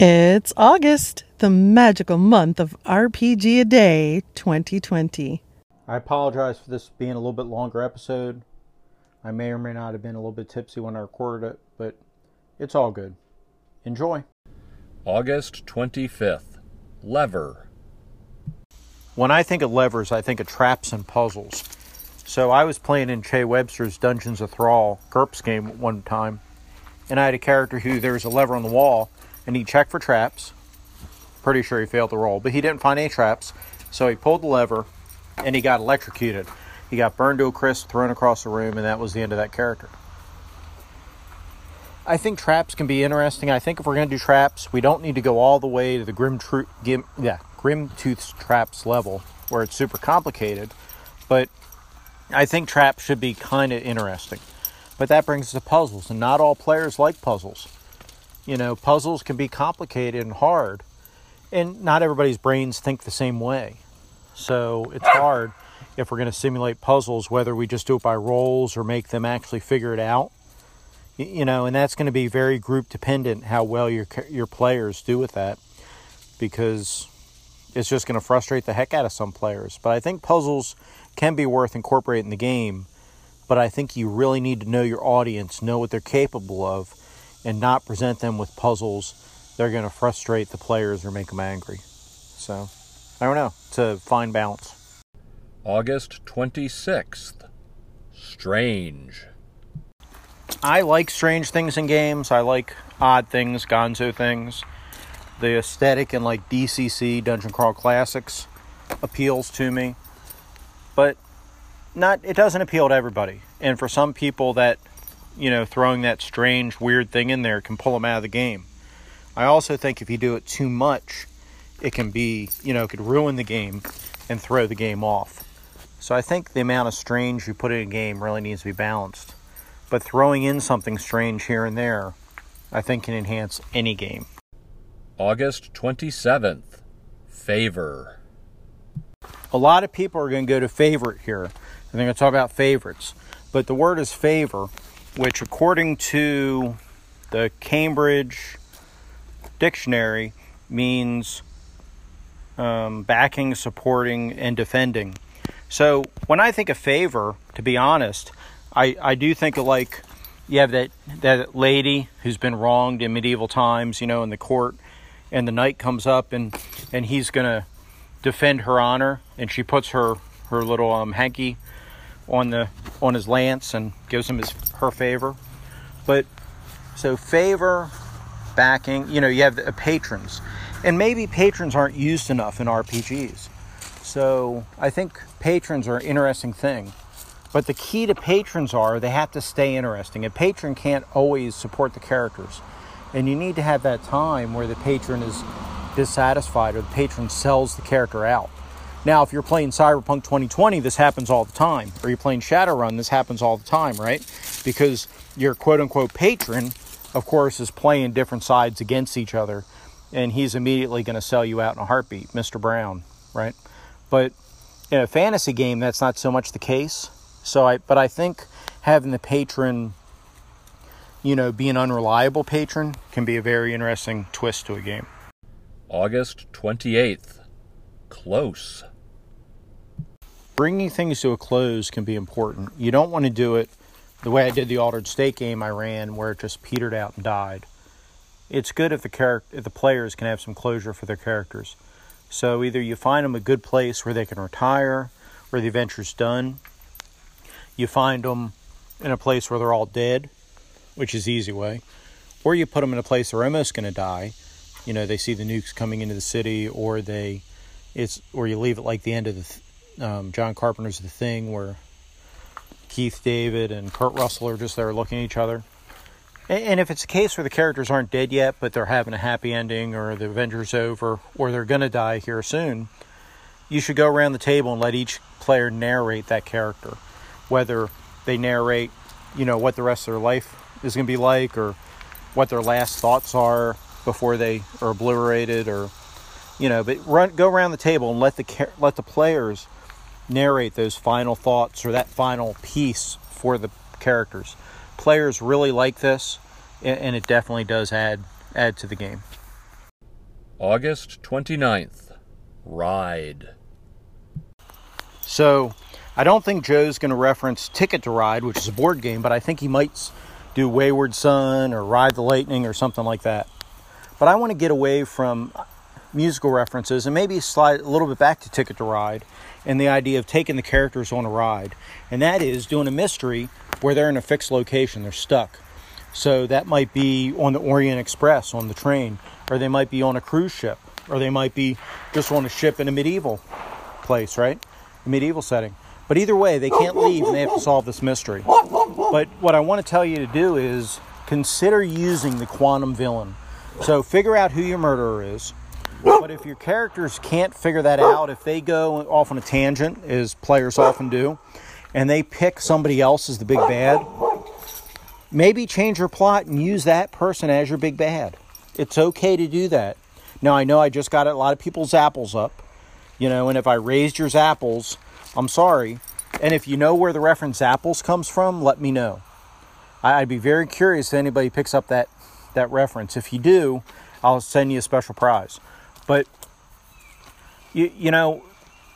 It's August, the magical month of RPG a Day 2020. I apologize for this being a little bit longer episode. I may or may not have been a little bit tipsy when I recorded it, but it's all good. Enjoy. August 25th. Lever. When I think of levers, I think of traps and puzzles. So I was playing in Che Webster's Dungeons of Thrall GURPS game one time, and I had a character who there was a lever on the wall, and he checked for traps. Pretty sure he failed the roll, but he didn't find any traps, so he pulled the lever, and he got electrocuted. He got burned to a crisp, thrown across the room, and that was the end of that character. I think traps can be interesting. I think if we're going to do traps, we don't need to go all the way to the grim, tru- gim, yeah, Grimtooth traps level where it's super complicated. But I think traps should be kind of interesting. But that brings us to puzzles, and not all players like puzzles. You know, puzzles can be complicated and hard, and not everybody's brains think the same way. So it's hard if we're going to simulate puzzles, whether we just do it by rolls or make them actually figure it out you know, and that's going to be very group dependent how well your your players do with that, because it's just going to frustrate the heck out of some players. But I think puzzles can be worth incorporating in the game, but I think you really need to know your audience, know what they're capable of, and not present them with puzzles they're going to frustrate the players or make them angry. So, I don't know. It's a fine balance. August 26th. Strange. I like strange things in games. I like odd things, gonzo things. The aesthetic in like DCC, Dungeon Crawl Classics, appeals to me. But not it doesn't appeal to everybody. And for some people that, you know, throwing that strange, weird thing in there can pull them out of the game. I also think if you do it too much, it can be, you know, it could ruin the game and throw the game off. So I think the amount of strange you put in a game really needs to be balanced but throwing in something strange here and there, I think can enhance any game. August 27th, Favor. A lot of people are going to go to favorite here. They're going to talk about favorites. But the word is favor, which, according to the Cambridge Dictionary, means um, backing, supporting, and defending. So when I think of favor, to be honest, I, I do think of like you have that that lady who's been wronged in medieval times, you know, in the court, and the knight comes up and and he's gonna defend her honor, and she puts her her little um, hanky on the on his lance and gives him his her favor. But so favor, backing, you know, you have the patrons, and maybe patrons aren't used enough in RPGs. So I think patrons are an interesting thing. But the key to patrons are they have to stay interesting. A patron can't always support the characters. And you need to have that time where the patron is dissatisfied or the patron sells the character out. Now, if you're playing Cyberpunk 2020, this happens all the time. Or you're playing Shadowrun, this happens all the time, right? Because your quote unquote patron, of course, is playing different sides against each other. And he's immediately going to sell you out in a heartbeat, Mr. Brown, right? But in a fantasy game, that's not so much the case. So I, but I think having the patron, you know, be an unreliable patron can be a very interesting twist to a game. August 28th. Close. Bringing things to a close can be important. You don't want to do it the way I did the Altered State game I ran, where it just petered out and died. It's good if the character, if the players can have some closure for their characters. So either you find them a good place where they can retire, or the adventure's done, you find them in a place where they're all dead, which is the easy way, or you put them in a place they're almost going to die. You know, they see the nukes coming into the city, or they, it's, or you leave it like the end of the um, John Carpenter's The Thing, where Keith David and Kurt Russell are just there looking at each other. And if it's a case where the characters aren't dead yet, but they're having a happy ending, or the Avengers over, or they're going to die here soon, you should go around the table and let each player narrate that character whether they narrate, you know, what the rest of their life is going to be like or what their last thoughts are before they are obliterated or you know, but run go around the table and let the let the players narrate those final thoughts or that final piece for the characters. Players really like this and it definitely does add add to the game. August 29th. Ride. So, I don't think Joe's going to reference Ticket to Ride, which is a board game, but I think he might do Wayward Son or Ride the Lightning or something like that. But I want to get away from musical references and maybe slide a little bit back to Ticket to Ride and the idea of taking the characters on a ride. And that is doing a mystery where they're in a fixed location, they're stuck. So that might be on the Orient Express on the train, or they might be on a cruise ship, or they might be just on a ship in a medieval place, right? A medieval setting. But either way, they can't leave and they have to solve this mystery. But what I want to tell you to do is consider using the quantum villain. So figure out who your murderer is. But if your characters can't figure that out, if they go off on a tangent, as players often do, and they pick somebody else as the big bad, maybe change your plot and use that person as your big bad. It's okay to do that. Now, I know I just got a lot of people's apples up, you know, and if I raised your apples, I'm sorry. And if you know where the reference apples comes from, let me know. I'd be very curious if anybody picks up that, that reference. If you do, I'll send you a special prize. But, you, you know,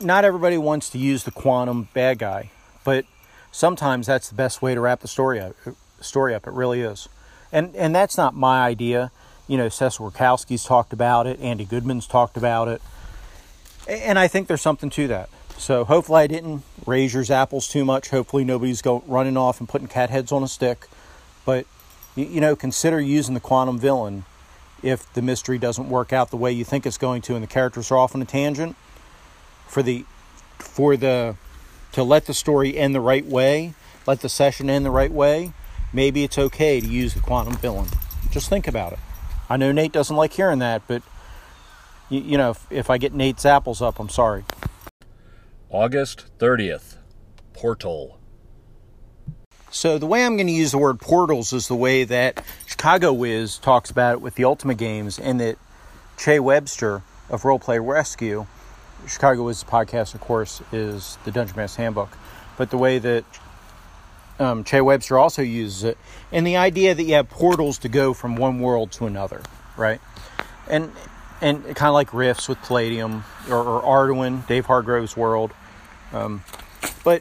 not everybody wants to use the quantum bad guy, but sometimes that's the best way to wrap the story up. Story up, it really is, and and that's not my idea. You know, Cecil Rakowski's talked about it, Andy Goodman's talked about it, and I think there's something to that. So hopefully I didn't raise your apples too much. Hopefully nobody's going running off and putting cat heads on a stick, but you know, consider using the quantum villain if the mystery doesn't work out the way you think it's going to and the characters are off on a tangent for the for the to let the story end the right way let the session end the right way maybe it's okay to use the quantum villain just think about it i know nate doesn't like hearing that but you, you know if, if i get nate's apples up i'm sorry August 30th. Portal. So the way I'm going to use the word portals is the way that Chicago Wiz talks about it with the Ultimate Games, and that Che Webster of Roleplay Rescue, Chicago Wiz podcast, of course, is the Dungeon Master Handbook, but the way that um, Che Webster also uses it, and the idea that you have portals to go from one world to another, right? And and kind of like Rifts with Palladium or, or Arduin, Dave Hargrave's world. Um, but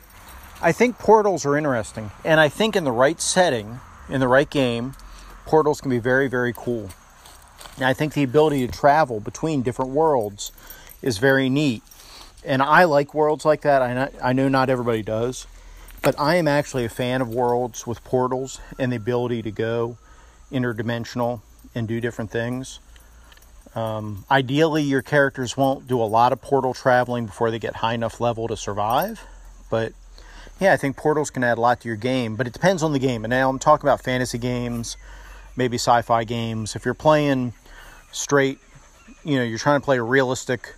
I think portals are interesting, and I think in the right setting, in the right game, portals can be very, very cool. And I think the ability to travel between different worlds is very neat. And I like worlds like that. I I know not everybody does, but I am actually a fan of worlds with portals and the ability to go interdimensional and do different things. Um, ideally, your characters won't do a lot of portal traveling before they get high enough level to survive, but yeah, I think portals can add a lot to your game, but it depends on the game. And now I'm talking about fantasy games, maybe sci-fi games. If you're playing straight, you know, you're trying to play a realistic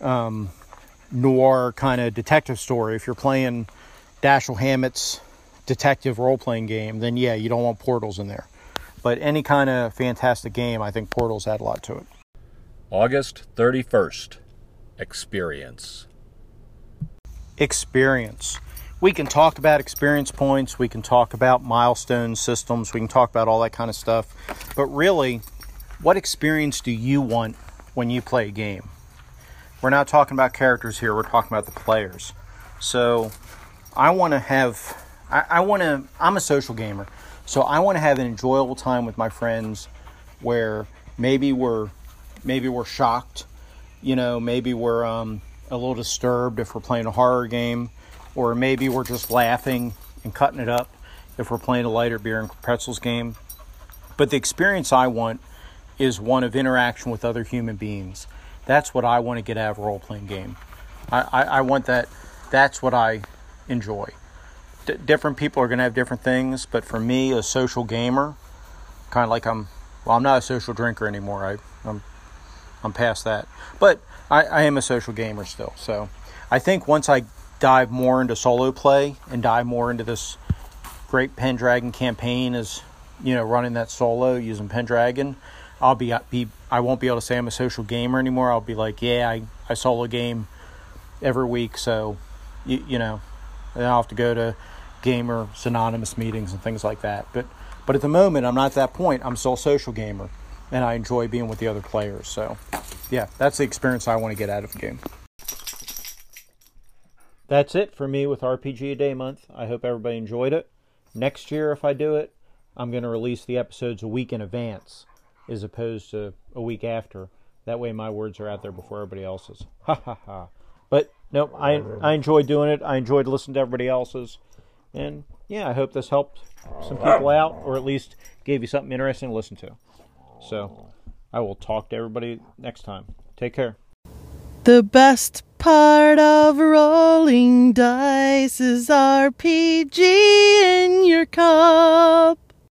um, noir kind of detective story. If you're playing Dashiell Hammett's detective role-playing game, then yeah, you don't want portals in there. But any kind of fantastic game, I think portals add a lot to it. August 31st. Experience. Experience. We can talk about experience points, we can talk about milestone systems, we can talk about all that kind of stuff. But really, what experience do you want when you play a game? We're not talking about characters here, we're talking about the players. So I want to have, I, I want to, I'm a social gamer. So I want to have an enjoyable time with my friends where maybe we're, maybe we're shocked, you know, maybe we're, um, a little disturbed if we're playing a horror game, or maybe we're just laughing and cutting it up if we're playing a lighter beer and pretzels game. But the experience I want is one of interaction with other human beings. That's what I want to get out of a role playing game. I, I, I want that. That's what I enjoy. D- different people are going to have different things, but for me, a social gamer, kind of like I'm. Well, I'm not a social drinker anymore. I, I'm I'm past that. But I, I am a social gamer still. So I think once I dive more into solo play and dive more into this great Pendragon campaign as you know running that solo using Pendragon, I'll be be I won't be able to say I'm a social gamer anymore. I'll be like, yeah, I, I solo game every week, so you, you know, and I'll have to go to gamer synonymous meetings and things like that. But but at the moment, I'm not at that point. I'm still a social gamer. And I enjoy being with the other players. So, yeah, that's the experience I want to get out of the game. That's it for me with RPG a Day month. I hope everybody enjoyed it. Next year, if I do it, I'm going to release the episodes a week in advance as opposed to a week after. That way, my words are out there before everybody else's. Ha ha ha. But no, I I enjoyed doing it. I enjoyed listening to everybody else's, and yeah, I hope this helped some people out, or at least gave you something interesting to listen to. So, I will talk to everybody next time. Take care. The best part of rolling dice is RPG in your cup.